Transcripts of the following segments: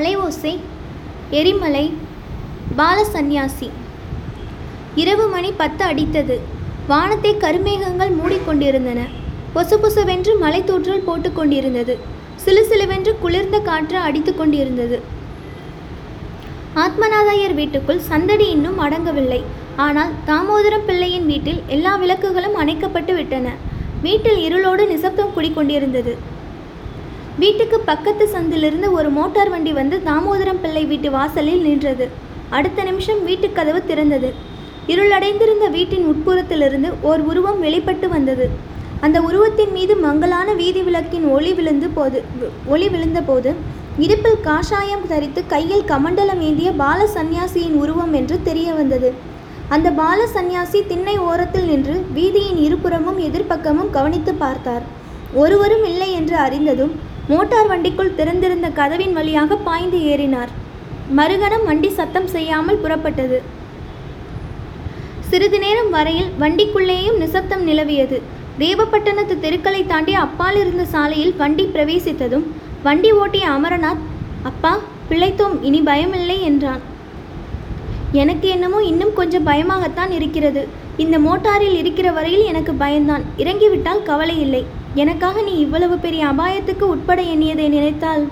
அலைவோசை எரிமலை பாலசந்நியாசி. இரவு மணி பத்து அடித்தது. வானத்தை கருமேகங்கள் மூடிக்கொண்டிருந்தன பொசுபொசுவென்று மலைத்தூற்றல் போட்டுக்கொண்டிருந்தது கொண்டிருந்தது. சிலுசிலுவென்று குளிர்ந்த காற்று அடித்து கொண்டிருந்தது. ஆத்மநாதையர் வீட்டுக்குள் சந்தடி இன்னும் அடங்கவில்லை. ஆனால் தாமோதரம் பிள்ளையின் வீட்டில் எல்லா விளக்குகளும் அணைக்கப்பட்டு விட்டன. வீட்டில் இருளோடு நிசப்தம் குடிக்கொண்டிருந்தது. வீட்டுக்கு பக்கத்து சந்திலிருந்து ஒரு மோட்டார் வண்டி வந்து தாமோதரம் பிள்ளை வீட்டு வாசலில் நின்றது. அடுத்த நிமிஷம் வீட்டுக் கதவு திறந்தது. இருளடைந்திருந்த வீட்டின் உட்புறத்திலிருந்து ஓர் உருவம் வெளிப்பட்டு வந்தது. அந்த உருவத்தின் மீது மங்கலான வீதி விளக்கின் ஒளி விழுந்து போது ஒளி விழுந்தபோது இடுப்பில் காஷாயம் தரித்து கையில் கமண்டலம் ஏந்திய பால சந்நியாசியின் உருவம் என்று தெரிய வந்தது. அந்த பால சந்நியாசி திண்ணை ஓரத்தில் நின்று வீதியின் இருபுறமும் எதிர்ப்பக்கமும் கவனித்து பார்த்தார். ஒருவரும் இல்லை என்று அறிந்ததும் மோட்டார் வண்டிக்குள் திறந்திருந்த கதவின் வழியாக பாய்ந்து ஏறினார். மறுகணம் வண்டி சத்தம் செய்யாமல் புறப்பட்டது. சிறிது நேரம் வரையில் வண்டிக்குள்ளேயும் நிசப்தம் நிலவியது. தேவப்பட்டணத்து தெருக்களை தாண்டி அப்பால் இருந்த சாலையில் வண்டி பிரவேசித்ததும் வண்டி ஓட்டிய அமரநாத் அப்பா பிழைத்தோம் இனி பயமில்லை என்றான். எனக்கு என்னமோ இன்னும் கொஞ்சம் பயமாகத்தான் இருக்கிறது. இந்த மோட்டாரில் இருக்கிற வரையில் எனக்கு பயம்தான். இறங்கிவிட்டால் கவலை இல்லை. எனக்காக நீ இவ்வளவு பெரிய அபாயத்துக்கு உட்பட எண்ணியதை நினைத்தால்?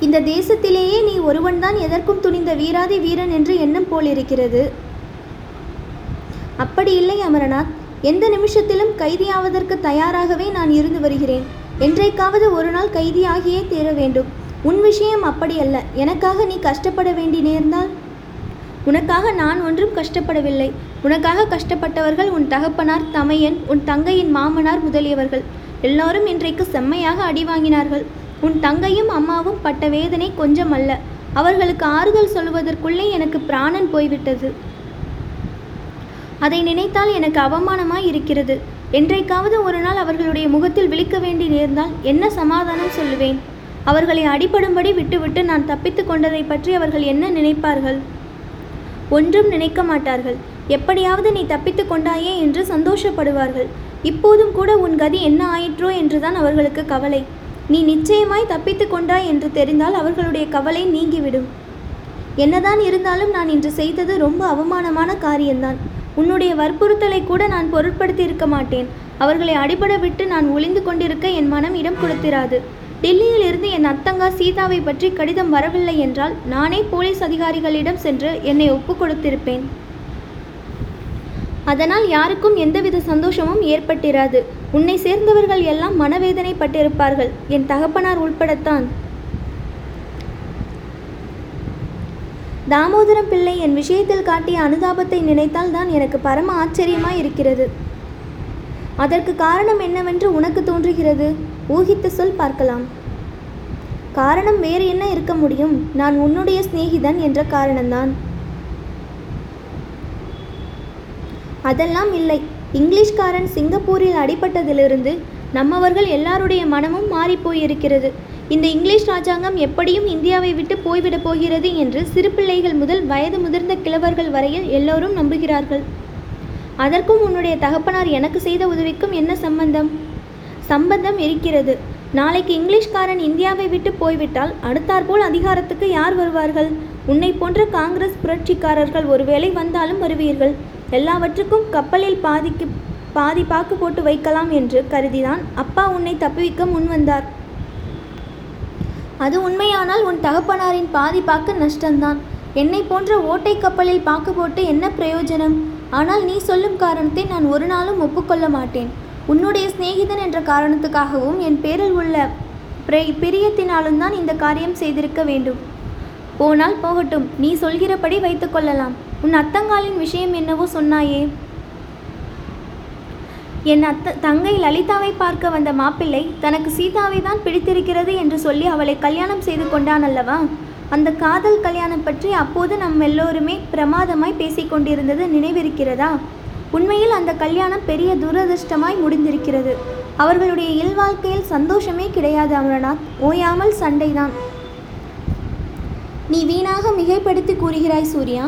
இந்த தேசத்திலேயே நீ ஒருவன்தான் எதற்கும் துணிந்த வீராதி வீரன் என்று எண்ணம் போலிருக்கிறது. அப்படி இல்லை அமரநாத் எந்த நிமிஷத்திலும் கைதியாவதற்கு தயாராகவே நான் இருந்து வருகிறேன். என்றைக்காவது ஒரு நாள் கைதியாகியே தீர வேண்டும். உன் விஷயம் அப்படியல்ல எனக்காக நீ கஷ்டப்பட வேண்டி நேர்ந்தால்? உனக்காக நான் ஒன்றும் கஷ்டப்படவில்லை. உனக்காக கஷ்டப்பட்டவர்கள் உன் தகப்பனார் தமையன் உன் தங்கையின் மாமனார் முதலியவர்கள். எல்லாரும் இன்றைக்கு செம்மையாக அடி வாங்கினார்கள். உன் தங்கையும் அம்மாவும் பட்ட வேதனை கொஞ்சம் அல்ல அவர்களுக்கு ஆறுதல் சொல்வதற்குள்ளே எனக்கு பிராணன் போய்விட்டது. அதை நினைத்தால் எனக்கு அவமானமாய் இருக்கிறது. என்றைக்காவது ஒரு நாள் அவர்களுடைய முகத்தில் விழிக்க வேண்டி நேர்ந்தால் என்ன சமாதானம் சொல்லுவேன்? அவர்களை அடிபடும்படி விட்டுவிட்டு நான் தப்பித்து கொண்டதை பற்றி அவர்கள் என்ன நினைப்பார்கள்? ஒன்றும் நினைக்க மாட்டார்கள். எப்படியாவது நீ தப்பித்து கொண்டாயே என்று சந்தோஷப்படுவார்கள். இப்போதும் கூட உன் கதி என்ன ஆயிற்றோ என்றுதான் அவர்களுக்கு கவலை. நீ நிச்சயமாய் தப்பித்து கொண்டாய் என்று தெரிந்தால் அவர்களுடைய கவலை நீங்கிவிடும். என்னதான் இருந்தாலும் நான் இன்று செய்தது ரொம்ப அவமானமான காரியம்தான். உன்னுடைய வற்புறுத்தலை கூட நான் பொருட்படுத்தி இருக்க மாட்டேன். அவர்களை அடிபட விட்டு நான் ஒளிந்து கொண்டிருக்க என் மனம் இடம் கொடுத்திராது. டெல்லியில் இருந்து என் அத்தங்கா சீதாவை பற்றி கடிதம் வரவில்லை என்றால் நானே போலீஸ் அதிகாரிகளிடம் சென்று என்னை ஒப்பு கொடுத்திருப்பேன். அதனால் யாருக்கும் எந்தவித சந்தோஷமும் ஏற்பட்டிராது. உன்னை சேர்ந்தவர்கள் எல்லாம் மனவேதனைப்பட்டிருப்பார்கள். என் தகப்பனார் உள்படத்தான். தாமோதரம் பிள்ளை என் விஷயத்தில் காட்டிய அனுதாபத்தை நினைத்தால் தான் எனக்கு பரம ஆச்சரியமாய் இருக்கிறது. அதற்கு காரணம் என்னவென்று உனக்கு தோன்றுகிறது? ஊகித்து சொல் பார்க்கலாம். காரணம் வேறு என்ன இருக்க முடியும்? நான் உன்னுடைய சிநேகிதன் என்ற காரணம்தான். அதெல்லாம் இல்லை. இங்கிலீஷ்காரன் சிங்கப்பூரில் அடிபட்டதிலிருந்து நம்மவர்கள் எல்லாருடைய மனமும் மாறிப்போயிருக்கிறது இந்த இங்கிலீஷ் ராஜாங்கம் எப்படியும் இந்தியாவை விட்டு போய்விடப் போகிறது என்று சிறு பிள்ளைகள் முதல் வயது முதிர்ந்த கிழவர்கள் வரையில் எல்லோரும் நம்புகிறார்கள். அதற்கும் உன்னுடைய தகப்பனார் எனக்கு செய்த உதவிக்கும் என்ன சம்பந்தம்? சம்பந்தம் இருக்கிறது. நாளைக்கு இங்கிலீஷ்காரன் இந்தியாவை விட்டு போய்விட்டால் அடுத்தாற்போல் அதிகாரத்துக்கு யார் வருவார்கள்? உன்னை போன்ற காங்கிரஸ் புரட்சிக்காரர்கள் ஒருவேளை வந்தாலும் வருவீர்கள். எல்லாவற்றுக்கும் கப்பலில் பாதிக்கு பாதி பாக்கு போட்டு வைக்கலாம் என்று கருதிதான் அப்பா உன்னை தப்புவிக்க முன்வந்தார் அது உண்மையானால் உன் தகப்பனாரின் பாதி பாக்கு நஷ்டம்தான் என்னை போன்ற ஓட்டை கப்பலில் பாக்கு போட்டு என்ன பிரயோஜனம்? ஆனால் நீ சொல்லும் காரணத்தை நான் ஒரு நாளும் ஒப்புக்கொள்ள மாட்டேன். உன்னுடைய சிநேகிதன் என்ற காரணத்துக்காகவும் என் பேரில் உள்ள பிரை பிரியத்தினாலும் தான் இந்த காரியம் செய்திருக்க வேண்டும். போனால் போகட்டும் நீ சொல்கிறபடி வைத்துக்கொள்ளலாம் உன் அத்தங்காலின் விஷயம் என்னவோ சொன்னாயே? என் அத்த தங்கை லலிதாவை பார்க்க வந்த மாப்பிள்ளை தனக்கு சீதாவை தான் பிடித்திருக்கிறது என்று சொல்லி அவளை கல்யாணம் செய்து கொண்டான் அல்லவா? அந்த காதல் கல்யாணம் பற்றி அப்போது நம் எல்லோருமே பிரமாதமாய் பேசிக்கொண்டிருந்தது நினைவிருக்கிறதா? உண்மையில் அந்த கல்யாணம் பெரிய துரதிர்ஷ்டமாய் முடிந்திருக்கிறது. அவர்களுடைய இல்வாழ்க்கையில் சந்தோஷமே கிடையாது அமரநாத் ஓயாமல் சண்டைதான். நீ வீணாக மிகைப்படுத்தி கூறுகிறாய் சூர்யா.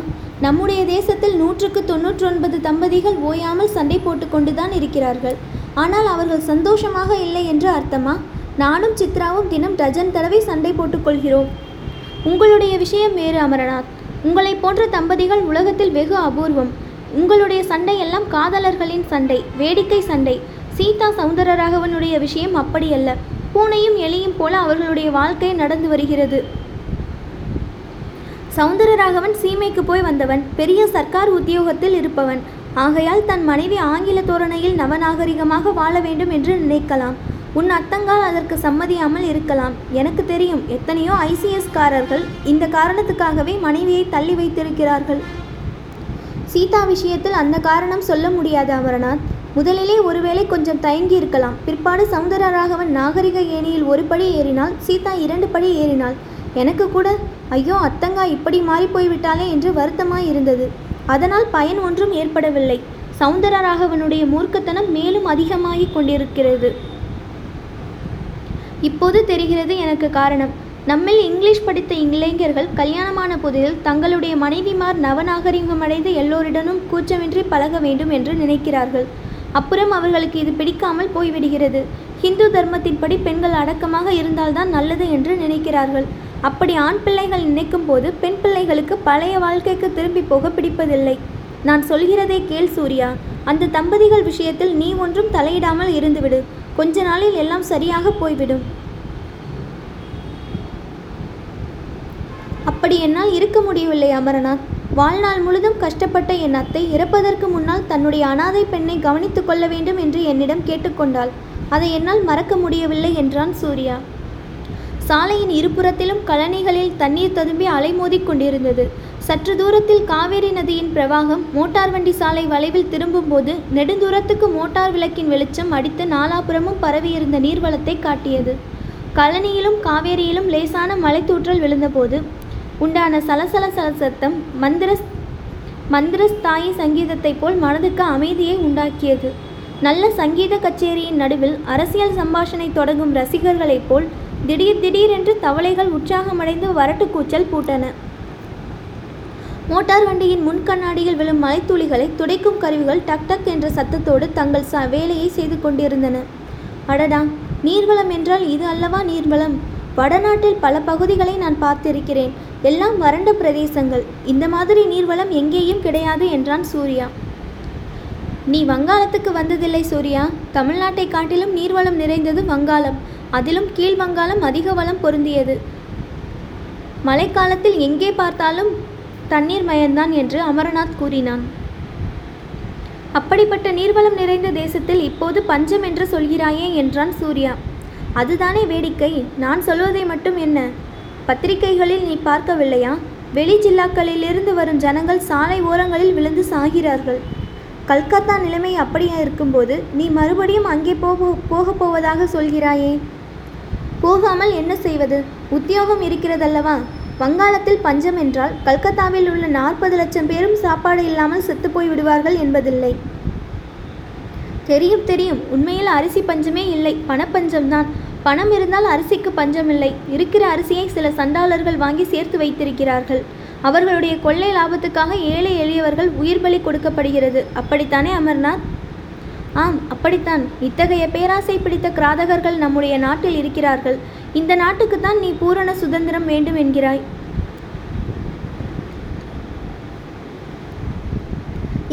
நம்முடைய தேசத்தில் நூற்றுக்கு தொன்னூற்றொன்பது தம்பதிகள் ஓயாமல் சண்டை போட்டுக்கொண்டுதான் இருக்கிறார்கள். ஆனால் அவர்கள் சந்தோஷமாக இல்லை என்று அர்த்தமா? நானும் சித்ராவும் தினம் டஜன் தடவை சண்டை போட்டுக்கொள்கிறோம் உங்களுடைய விஷயம் வேறு அமரநாத் உங்களைப் போன்ற தம்பதிகள் உலகத்தில் வெகு அபூர்வம். உங்களுடைய சண்டை எல்லாம் காதலர்களின் சண்டை வேடிக்கை சண்டை. சீதா சௌந்தரராகவனுடைய விஷயம் அப்படியல்ல. பூனையும் எலியும் போல அவர்களுடைய வாழ்க்கை நடந்து வருகிறது. சௌந்தரராகவன் சீமைக்கு போய் வந்தவன் பெரிய சர்க்கார் உத்தியோகத்தில் இருப்பவன். ஆகையால் தன் மனைவி ஆங்கில தோரணையில் நவநாகரிகமாக வாழ வேண்டும் என்று நினைக்கலாம். உன் அத்தங்கால் அதற்கு சம்மதியாமல் இருக்கலாம். எனக்கு தெரியும் எத்தனையோ ஐசிஎஸ்காரர்கள் இந்த காரணத்துக்காகவே மனைவியை தள்ளி வைத்திருக்கிறார்கள். சீதா விஷயத்தில் அந்த காரணம் சொல்ல முடியாது அமரநாத். முதலிலே ஒருவேளை கொஞ்சம் தயங்கி இருக்கலாம். பிற்பாடு சௌந்தரராகவன் நாகரிக ஏணியில் ஒரு படி ஏறினாள் சீதா இரண்டு படி ஏறினாள். எனக்கு கூட ஐயோ அத்தங்கா இப்படி மாறிப்போய்விட்டாளே என்று வருத்தமாய் இருந்தது அதனால் பயன் ஒன்றும் ஏற்படவில்லை. சௌந்தரராகவனுடைய மூர்க்கத்தனம் மேலும் அதிகமாகிக் கொண்டிருக்கிறது. இப்போது தெரிகிறது எனக்கு காரணம். நம்மில் இங்கிலீஷ் படித்த இளைஞர்கள் கல்யாணமான புதிதில் தங்களுடைய மனைவிமார் நவநாகரிகமடைந்து எல்லோரிடமும் கூச்சமின்றி பழக வேண்டும் என்று நினைக்கிறார்கள். அப்புறம் அவர்களுக்கு இது பிடிக்காமல் போய்விடுகிறது. ஹிந்து தர்மத்தின்படி பெண்கள் அடக்கமாக இருந்தால்தான் நல்லது என்று நினைக்கிறார்கள். அப்படி ஆண் பிள்ளைகள் நினைக்கும் போது பெண் பிள்ளைகளுக்கு பழைய வாழ்க்கைக்கு திரும்பி போக பிடிப்பதில்லை. நான் சொல்கிறதை கேள் சூர்யா. அந்த தம்பதிகள் விஷயத்தில் நீ ஒன்றும் தலையிடாமல் இருந்துவிடு. கொஞ்ச நாளில் எல்லாம் சரியாக போய்விடும். அப்படி என்னால் இருக்க முடியவில்லை அமரநாத் வாழ்நாள் முழுதும் கஷ்டப்பட்ட என் அத்தை இறப்பதற்கு முன்னால் தன்னுடைய அனாதை பெண்ணை கவனித்துக் கொள்ள வேண்டும் என்று என்னிடம் கேட்டுக்கொண்டாள். அதை என்னால் மறக்க முடியவில்லை என்றான் சூர்யா. சாலையின் இருபுறத்திலும் கழனிகளில் தண்ணீர் ததும்பி அலைமோதி கொண்டிருந்தது. சற்று தூரத்தில் காவேரி நதியின் பிரவாகம் மோட்டார் வண்டி சாலை வளைவில் திரும்பும்போது நெடுந்தூரத்துக்கு மோட்டார் விளக்கின் வெளிச்சம் அடித்து நாலாபுறமும் பரவியிருந்த நீர்வளத்தை காட்டியது. கழனியிலும் காவேரியிலும் லேசான மலைத்தூற்றல் விழுந்தபோது உண்டான சலசல சல சத்தம் மந்திர மந்திரஸ்தாயி சங்கீதத்தைப் போல் மனதுக்கு அமைதியை உண்டாக்கியது. நல்ல சங்கீத கச்சேரியின் நடுவில் அரசியல் சம்பாஷணை தொடங்கும் ரசிகர்களைப் போல் திடீர் திடீரென்று தவளைகள் உற்சாகமடைந்து வரட்டு கூச்சல் பூட்டன. மோட்டார் வண்டியின் முன் கண்ணாடியில் விழும் மலைத்துளிகளை துடைக்கும் கருவிகள் டக் டக் என்ற சத்தத்தோடு தங்கள் ச வேலையை செய்து கொண்டிருந்தன. அடடா! நீர்வளம் என்றால் இது அல்லவா நீர்வளம்? வடநாட்டில் பல பகுதிகளை நான் பார்த்திருக்கிறேன். எல்லாம் வறண்ட பிரதேசங்கள். இந்த மாதிரி நீர்வளம் எங்கேயும் கிடையாது என்றான் சூர்யா. நீ வங்காளத்துக்கு வந்ததில்லை சூர்யா. தமிழ்நாட்டை காட்டிலும் நீர்வளம் நிறைந்தது வங்காளம். அதிலும் கீழ் வங்காளம் அதிக வளம் பொருந்தியது. மழைக்காலத்தில் எங்கே பார்த்தாலும் தண்ணீர் மயந்தான் என்று அமரநாத் கூறினான். அப்படிப்பட்ட நீர்வளம் நிறைந்த தேசத்தில் இப்போது பஞ்சம் என்று சொல்கிறாயே என்றான் சூர்யா. அதுதானே வேடிக்கை. நான் சொல்வதை மட்டும் என்ன? பத்திரிகைகளில் நீ பார்க்கவில்லையா? வெளி ஜில்லாக்களிலிருந்து வரும் ஜனங்கள் சாலை ஓரங்களில் விழுந்து சாகிறார்கள். கல்கத்தா நிலைமை அப்படியே இருக்கும்போது நீ மறுபடியும் அங்கே போக போகப் போவதாக சொல்கிறாயே. போகாமல் என்ன செய்வது? உத்தியோகம் இருக்கிறதல்லவா? வங்காளத்தில் பஞ்சம் என்றால் கல்கத்தாவில் உள்ள நாற்பது லட்சம் பேரும் சாப்பாடு இல்லாமல் செத்துப்போய் விடுவார்கள் என்பதில்லை. தெரியும் தெரியும். உண்மையில் அரிசி பஞ்சமே இல்லை. பணப்பஞ்சம்தான். பணம் இருந்தால் அரிசிக்கு பஞ்சமில்லை. இருக்கிற அரிசியை சில சண்டாளர்கள் வாங்கி சேர்த்து வைத்திருக்கிறார்கள். அவர்களுடைய கொள்ளை லாபத்துக்காக ஏழை எளியவர்கள் உயிர் பலி கொடுக்கப்படுகிறது. அப்படித்தானே அமர்நாத்? ஆம் அப்படித்தான். இத்தகைய பேராசை பிடித்த கிராதகர்கள் நம்முடைய நாட்டில் இருக்கிறார்கள். இந்த நாட்டுக்குத்தான் நீ பூரண சுதந்திரம் வேண்டும் என்கிறாய்.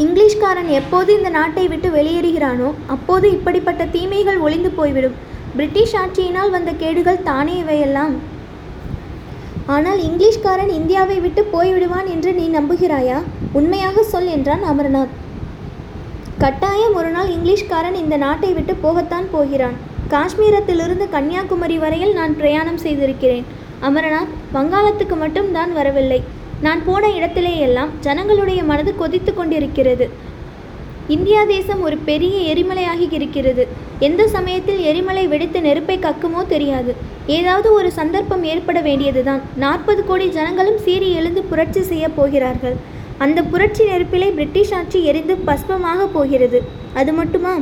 இங்கிலீஷ்காரன் எப்போது இந்த நாட்டை விட்டு வெளியேறுகிறானோ அப்போது இப்படிப்பட்ட தீமைகள் ஒளிந்து போய்விடும். பிரிட்டிஷ் ஆட்சியினால் வந்த கேடுகள் தானே இவையெல்லாம்? ஆனால் இங்கிலீஷ்காரன் இந்தியாவை விட்டு போய்விடுவான் என்று நீ நம்புகிறாயா? உண்மையாக சொல் என்றான் அமர்நாத். கட்டாயம் ஒரு நாள் இங்கிலீஷ்காரன் இந்த நாட்டை விட்டு போகத்தான் போகிறான். காஷ்மீரத்திலிருந்து கன்னியாகுமரி வரையில் நான் பிரயாணம் செய்திருக்கிறேன். அமரநாத் வங்காளத்துக்கு மட்டும் தான் வரவில்லை. நான் போன இடத்திலேயெல்லாம் ஜனங்களுடைய மனது கொதித்து கொண்டிருக்கிறது. இந்தியா தேசம் ஒரு பெரிய எரிமலையாகி இருக்கிறது. எந்த சமயத்தில் எரிமலை வெடித்து நெருப்பை கக்குமோ தெரியாது. ஏதாவது ஒரு சந்தர்ப்பம் ஏற்பட வேண்டியதுதான். நாற்பது கோடி ஜனங்களும் சீறி எழுந்து புரட்சி செய்ய போகிறார்கள். அந்த புரட்சி நெருப்பிலே பிரிட்டிஷ் ஆட்சி எரிந்து பஸ்பமாக போகிறது. அது மட்டுமா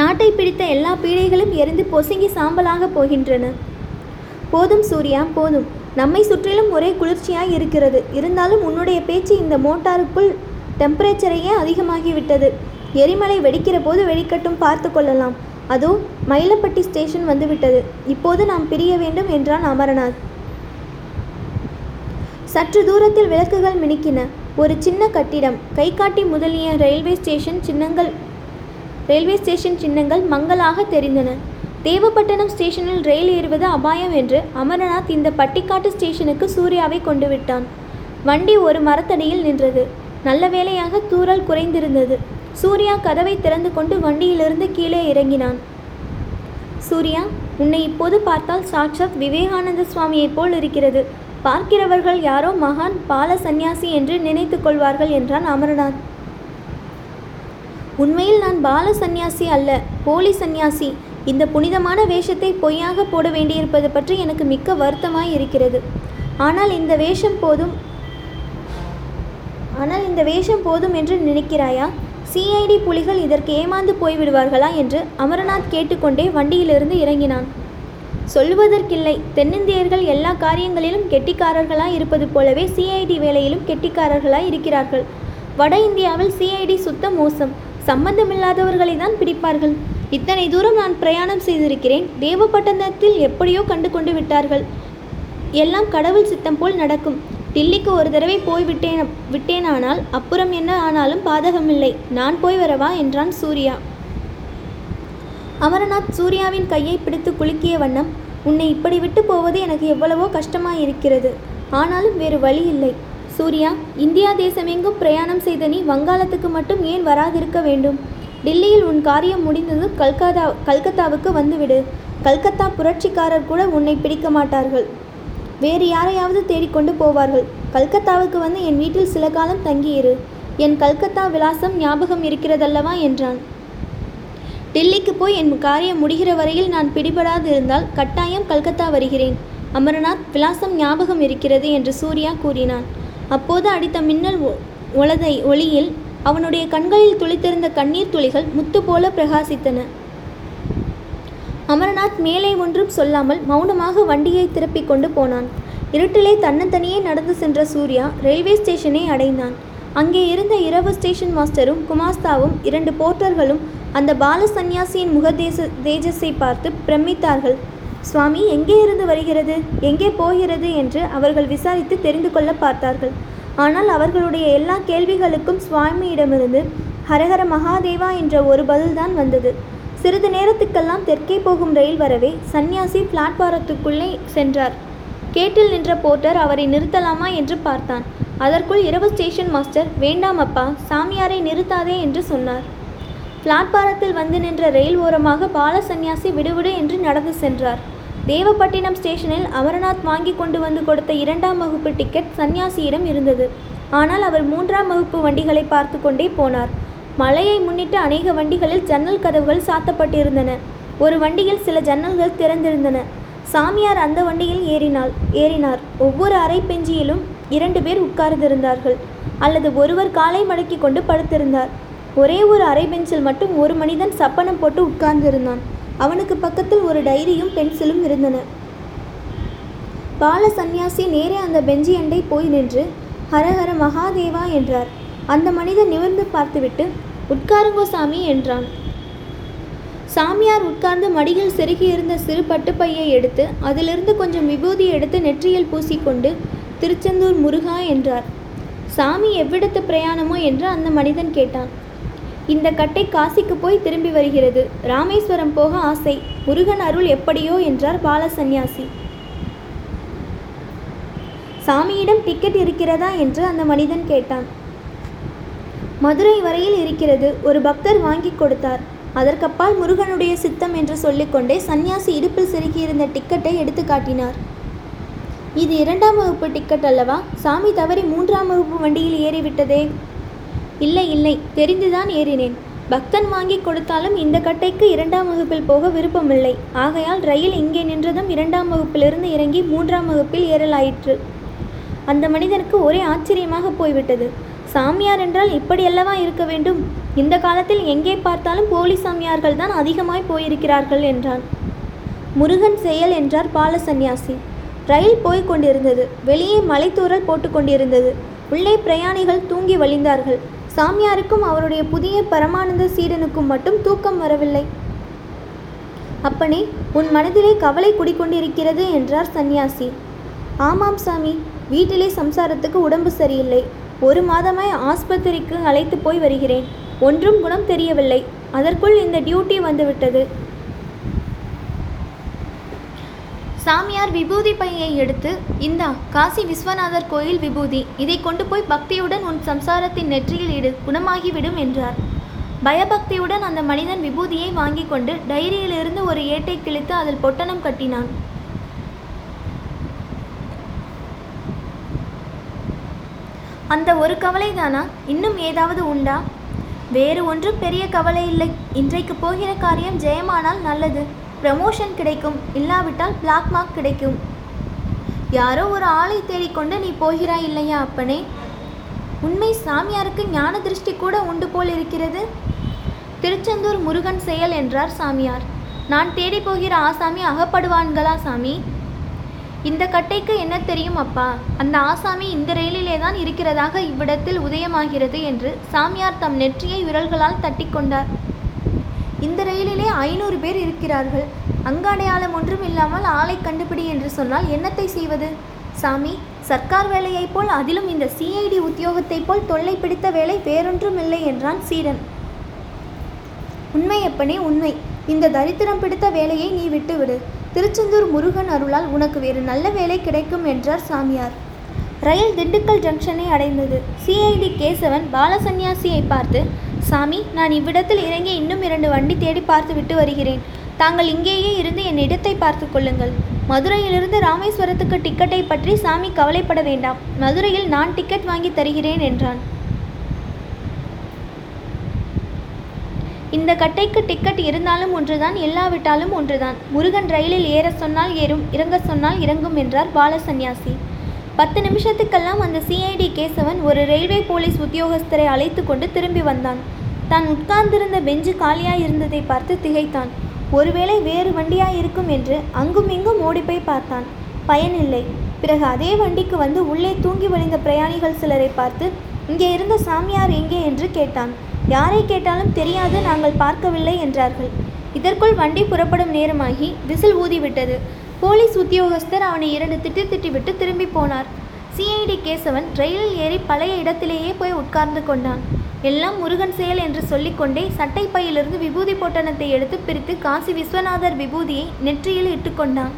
நாட்டை பிடித்த எல்லா பீடைகளும் எரிந்து பொசுங்கி சாம்பலாக போகின்றன. போதும் சூர்யா போதும். நம்மை சுற்றிலும் ஒரே குளிர்ச்சியாய் இருக்கிறது. இருந்தாலும் உன்னுடைய பேச்சு இந்த மோட்டாருக்குள் டெம்பரேச்சரையே அதிகமாகிவிட்டது. எரிமலை வெடிக்கிற போது வெடிக்கட்டும் பார்த்து கொள்ளலாம். அதோ மயிலப்பட்டி ஸ்டேஷன் வந்துவிட்டது. இப்போது நாம் பிரிய வேண்டும் என்றான் அமரநாத் சற்று தூரத்தில் விளக்குகள் மினுக்கின. ஒரு சின்ன கட்டிடம். கைகாட்டி முதலிய ரயில்வே ஸ்டேஷன் சின்னங்கள் ரயில்வே ஸ்டேஷன் சின்னங்கள் மங்களாக தெரிந்தன. தேவப்பட்டணம் ஸ்டேஷனில் ரயில் ஏறுவது அபாயம் என்று அமரநாத் இந்த பட்டிக்காட்டு ஸ்டேஷனுக்கு சூர்யாவை கொண்டு விட்டான். வண்டி ஒரு மரத்தடியில் நின்றது. நல்ல வேளையாக தூறல் குறைந்திருந்தது. சூர்யா கதவை திறந்து கொண்டு வண்டியிலிருந்து கீழே இறங்கினான். சூர்யா உன்னை இப்போது பார்த்தால் சாட்சாத் விவேகானந்த சுவாமியைப் போல் இருக்கிறது. பார்க்கிறவர்கள் யாரோ மகான் பால சந்நியாசி என்று நினைத்து கொள்வார்கள் என்றான் அமரநாத் உண்மையில் நான் பால சந்நியாசி அல்ல போலி சந்நியாசி. இந்த புனிதமான வேஷத்தை பொய்யாக போட வேண்டியிருப்பது பற்றி எனக்கு மிக்க வருத்தமாய் இருக்கிறது. ஆனால் இந்த வேஷம் போதும். ஆனால் இந்த வேஷம் போதும் என்று நினைக்கிறாயா? சிஐடி புலிகள் இதற்கு ஏமாந்து போய்விடுவார்களா என்று அமரநாத் கேட்டுக்கொண்டே வண்டியிலிருந்து இறங்கினான். சொல்வதற்கில்லை தென்னிந்தியர்கள் எல்லா காரியங்களிலும் கெட்டிக்காரர்களாய் இருப்பது போலவே சிஐடி வேலையிலும் கெட்டிக்காரர்களாய் இருக்கிறார்கள். வட இந்தியாவில் சிஐடி சுத்த மோசம். சம்பந்தமில்லாதவர்களை தான் பிடிப்பார்கள். இத்தனை தூரம் நான் பிரயாணம் செய்திருக்கிறேன். தேவப்பட்டணத்தில் எப்படியோ கண்டு கொண்டு விட்டார்கள். எல்லாம் கடவுள் சித்தம் போல் நடக்கும். டில்லிக்கு ஒரு தடவை போய் விட்டேன் விட்டேனானால் அப்புறம் என்ன ஆனாலும் பாதகமில்லை. நான் போய் வரவா? என்றான் சூர்யா. அமரநாத் சூர்யாவின் கையை பிடித்து குலுக்கிய வண்ணம் உன்னை இப்படி விட்டு போவது எனக்கு எவ்வளவோ கஷ்டமாயிருக்கிறது. ஆனாலும் வேறு வழி இல்லை. சூர்யா இந்தியா தேசமெங்கும் பிரயாணம் செய்த நீ வங்காளத்துக்கு மட்டும் ஏன் வராதிருக்க வேண்டும்? டில்லியில் உன் காரியம் முடிந்ததும் கல்கத்தா கல்கத்தாவுக்கு வந்துவிடு. கல்கத்தா புரட்சிக்காரர் கூட உன்னை பிடிக்க மாட்டார்கள். வேறு யாரையாவது தேடிக்கொண்டு போவார்கள். கல்கத்தாவுக்கு வந்து என் வீட்டில் சில காலம் தங்கியிரு. என் கல்கத்தா விலாசம் ஞாபகம் இருக்கிறதல்லவா? என்றான். டெல்லிக்கு போய் என் காரியம் முடிகிற வரையில் நான் பிடிபடாது இருந்தால் கட்டாயம் கல்கத்தா வருகிறேன். அமரநாத் விலாசம் ஞாபகம் இருக்கிறது என்று சூர்யா கூறினான். அப்போது அடித்த மின்னல் ஒ- ஒளதை ஒளியில் அவனுடைய கண்களில் துளித்திருந்த கண்ணீர் துளிகள் முத்து போல பிரகாசித்தன. அமரநாத் மேலே ஒன்றும் சொல்லாமல் மௌனமாக வண்டியை திருப்பிக் கொண்டு போனான். இருட்டிலே தன்னந்தனியே நடந்து சென்ற சூர்யா ரயில்வே ஸ்டேஷனை அடைந்தான். அங்கே இருந்த இரவு ஸ்டேஷன் மாஸ்டரும் குமாஸ்தாவும் இரண்டு போர்ட்டர்களும் அந்த பால சந்நியாசியின் முகதேச தேஜஸை பார்த்து பிரமித்தார்கள். சுவாமி எங்கே இருந்து வருகிறது? எங்கே போகிறது? என்று அவர்கள் விசாரித்து தெரிந்து கொள்ள பார்த்தார்கள். ஆனால் அவர்களுடைய எல்லா கேள்விகளுக்கும் சுவாமியிடமிருந்து ஹரஹர மகாதேவா என்ற ஒரு பதில்தான் வந்தது. சிறிது நேரத்துக்கெல்லாம் தெற்கே போகும் ரயில் வரவே சந்நியாசி பிளாட்பாரத்துக்குள்ளே சென்றார். கேட்டில் நின்ற போர்ட்டர் அவரை நிறுத்தலாமா என்று பார்த்தான். அதற்குள் இரவு ஸ்டேஷன் மாஸ்டர் வேண்டாம் அப்பா சாமியாரை நிறுத்தாதே என்று சொன்னார். பிளாட்பாரத்தில் வந்து நின்ற ரயில் ஓரமாக பால சந்நியாசி விடுவிடு என்று நடந்து சென்றார். தேவப்பட்டினம் ஸ்டேஷனில் அமரநாத் வாங்கி கொண்டு வந்து கொடுத்த இரண்டாம் வகுப்பு டிக்கெட் சந்நியாசியிடம் இருந்தது. ஆனால் அவர் மூன்றாம் வகுப்பு வண்டிகளை பார்த்து கொண்டே போனார். மழையை முன்னிட்டு அநேக வண்டிகளில் ஜன்னல் கதவுகள் சாத்தப்பட்டிருந்தன. ஒரு வண்டியில் சில ஜன்னல்கள் திறந்திருந்தன. சாமியார் அந்த வண்டியில் ஏறினாள். ஏறினார். ஒவ்வொரு அறை பெஞ்சியிலும் இரண்டு பேர் உட்கார்ந்திருந்தார்கள். அல்லது ஒருவர் காலை மடக்கி கொண்டு படுத்திருந்தார். ஒரே ஒரு அரை பெஞ்சில் மட்டும் ஒரு மனிதன் சப்பனம் போட்டு உட்கார்ந்திருந்தான். அவனுக்கு பக்கத்தில் ஒரு டைரியும் பென்சிலும் இருந்தன. பால சந்நியாசி நேரே அந்த பெஞ்சி அண்டை போய் நின்று ஹரஹர மகாதேவா என்றார். அந்த மனிதன் நிமிர்ந்து பார்த்துவிட்டு உட்காருங்கோ சாமி என்றான். சாமியார் உட்கார்ந்து மடியில் செருகியிருந்த சிறு பட்டுப்பையை எடுத்து அதிலிருந்து கொஞ்சம் விபூதி எடுத்து நெற்றியில் பூசிக்கொண்டு திருச்செந்தூர் முருகா என்றார். சாமி எவ்விடத்து பிரயாணமோ என்று அந்த மனிதன் கேட்டான். இந்த கட்டை காசிக்கு போய் திரும்பி வருகிறது. ராமேஸ்வரம் போக ஆசை. முருகன் அருள் எப்படியோ என்றார் பால சந்நியாசி சாமியிடம் டிக்கெட் இருக்கிறதா என்று அந்த மனிதன் கேட்டான். மதுரை வரையில் இருக்கிறது ஒரு பக்தர் வாங்கி கொடுத்தார். அதற்கப்பால் முருகனுடைய சித்தம் என்று சொல்லிக்கொண்டே சந்நியாசி இடுப்பில் செருகியிருந்த டிக்கெட்டை எடுத்து காட்டினார். இது இரண்டாம் வகுப்பு டிக்கெட் அல்லவா? சாமி தவறி மூன்றாம் வகுப்பு வண்டியில் ஏறிவிட்டதே? இல்லை இல்லை தெரிந்துதான் ஏறினேன். பக்தன் வாங்கி கொடுத்தாலும் இந்த கட்டைக்கு இரண்டாம் வகுப்பில் போக விருப்பமில்லை. ஆகையால் ரயில் இங்கே நின்றதும் இரண்டாம் வகுப்பிலிருந்து இறங்கி மூன்றாம் வகுப்பில் ஏறலாயிற்று. அந்த மனிதனுக்கு ஒரே ஆச்சரியமாக போய்விட்டது. சாமியார் என்றால் இப்படியல்லவா இருக்க வேண்டும்? இந்த காலத்தில் எங்கே பார்த்தாலும் போலி சாமியார்கள் தான் அதிகமாய் போயிருக்கிறார்கள் என்றான். முருகன் செயல் என்றார் பால சந்நியாசி ரயில் போய் கொண்டிருந்தது. வெளியே மலைத்தூறல் போட்டு கொண்டிருந்தது. உள்ளே பிரயாணிகள் தூங்கி வழிந்தார்கள். சாமியாருக்கும் அவருடைய புதிய பரமானந்த சீடனுக்கும் மட்டும் தூக்கம் வரவில்லை. அப்பனே உன் மனதிலே கவலை குடிக்கொண்டிருக்கிறது என்றார் சந்நியாசி. ஆமாம் சாமி வீட்டிலே சம்சாரத்துக்கு உடம்பு சரியில்லை. ஒரு மாதமாய் ஆஸ்பத்திரிக்கு அழைத்து போய் வருகிறேன். ஒன்றும் குணம் தெரியவில்லை. அதற்குள் இந்த டியூட்டி வந்துவிட்டது. சாமியார் விபூதி பையை எடுத்து இந்தா காசி விஸ்வநாதர் கோயில் விபூதி. இதை கொண்டு போய் பக்தியுடன் உன் சம்சாரத்தின் நெற்றியில் இடு. குணமாகிவிடும் என்றார். பயபக்தியுடன் அந்த மனிதன் விபூதியை வாங்கி கொண்டு டைரியிலிருந்து ஒரு ஏட்டை கிழித்து அதில் பொட்டணம் கட்டினான். அந்த ஒரு கவலைதானா? இன்னும் ஏதாவது உண்டா? வேறு ஒன்றும் பெரிய கவலை இல்லை. இன்றைக்கு போகிற காரியம் ஜெயமானால் நல்லது. ப்ரமோஷன் கிடைக்கும். இல்லாவிட்டால் பிளாக் மார்க் கிடைக்கும். யாரோ ஒரு ஆளை தேடிக்கொண்டு நீ போகிறாய் இல்லையா அப்பனே? உண்மை சாமியாருக்கு ஞான திருஷ்டி கூட உண்டு போல் இருக்கிறது. திருச்செந்தூர் முருகன் செயல் என்றார் சாமியார். நான் தேடி போகிற ஆசாமி அகப்படுவான்களா சாமி? இந்த கட்டைக்கு என்ன தெரியும் அப்பா? அந்த ஆசாமி இந்த ரயிலிலே தான் இருக்கிறதாக இவ்விடத்தில் உதயமாகிறது என்று சாமியார் தம் நெற்றியை விரல்களால் தட்டிக்கொண்டார் இந்த ரயிலிலே ஐநூறு பேர் இருக்கிறார்கள். அங்காடையாளம் ஒன்றும் இல்லாமல் ஆளை கண்டுபிடி என்று சொன்னால் என்னத்தை செய்வது? சாமி சர்க்கார் வேலையைப் போல் அதிலும் இந்த சிஐடி உத்தியோகத்தைப் போல் தொல்லை பிடித்த வேலை வேறொன்றும் இல்லை என்றான் சீடன். உண்மை அப்பனே உண்மை. இந்த தரித்திரம் பிடித்த வேலையை நீ விட்டுவிடு. திருச்செந்தூர் முருகன் அருளால் உனக்கு வேறு நல்ல வேலை கிடைக்கும் என்றார் சாமியார். ரயில் திண்டுக்கல் ஜங்ஷனை அடைந்தது. சிஐடி கேசவன் பாலசன்யாசியை பார்த்து சாமி நான் இவ்விடத்தில் இறங்கி இன்னும் இரண்டு வண்டி தேடி பார்த்து விட்டு வருகிறேன். தாங்கள் இங்கேயே இருந்து என் இடத்தை பார்த்து கொள்ளுங்கள். மதுரையிலிருந்து ராமேஸ்வரத்துக்கு டிக்கெட்டை பற்றி சாமி கவலைப்பட வேண்டாம். மதுரையில் நான் டிக்கெட் வாங்கி தருகிறேன் என்றான். இந்த கட்டைக்கு டிக்கெட் இருந்தாலும் ஒன்றுதான் இல்லாவிட்டாலும் ஒன்றுதான். முருகன் ரயிலில் ஏற சொன்னால் ஏறும் இறங்க சொன்னால் இறங்கும் என்றார் பாலசன்யாசி பத்து நிமிஷத்துக்கெல்லாம் அந்த சிஐடி கேசவன் ஒரு ரயில்வே போலீஸ் உத்தியோகஸ்தரை அழைத்து கொண்டு திரும்பி வந்தான். தான் உட்கார்ந்திருந்த பெஞ்சு காலியாக இருந்ததை பார்த்து திகைத்தான். ஒருவேளை வேறு வண்டியாக இருக்கும் என்று அங்கும் இங்கும் ஓடிப்போய் பார்த்தான். பயனில்லை பிறகு அதே வண்டிக்கு வந்து உள்ளே தூங்கி வழிந்த பிரயாணிகள் சிலரை பார்த்து இங்கே இருந்த சாமியார் எங்கே? என்று கேட்டான். யாரை கேட்டாலும் தெரியாது நாங்கள் பார்க்கவில்லை என்றார்கள். இதற்குள் வண்டி புறப்படும் நேரமாகி விசில் ஊதிவிட்டது. போலீஸ் உத்தியோகஸ்தர் அவனை இரண்டு திட்டு திட்டிவிட்டு திரும்பி போனார். சிஐடி கேசவன் ரயிலில் ஏறி பழைய இடத்திலேயே போய் உட்கார்ந்து கொண்டான். எல்லாம் முருகன் செயல் என்று சொல்லிக்கொண்டே சட்டை பையிலிருந்து விபூதி பொட்டணத்தை எடுத்து பிரித்து காசி விஸ்வநாதர் விபூதியை நெற்றியில் இட்டுக்கொண்டான்.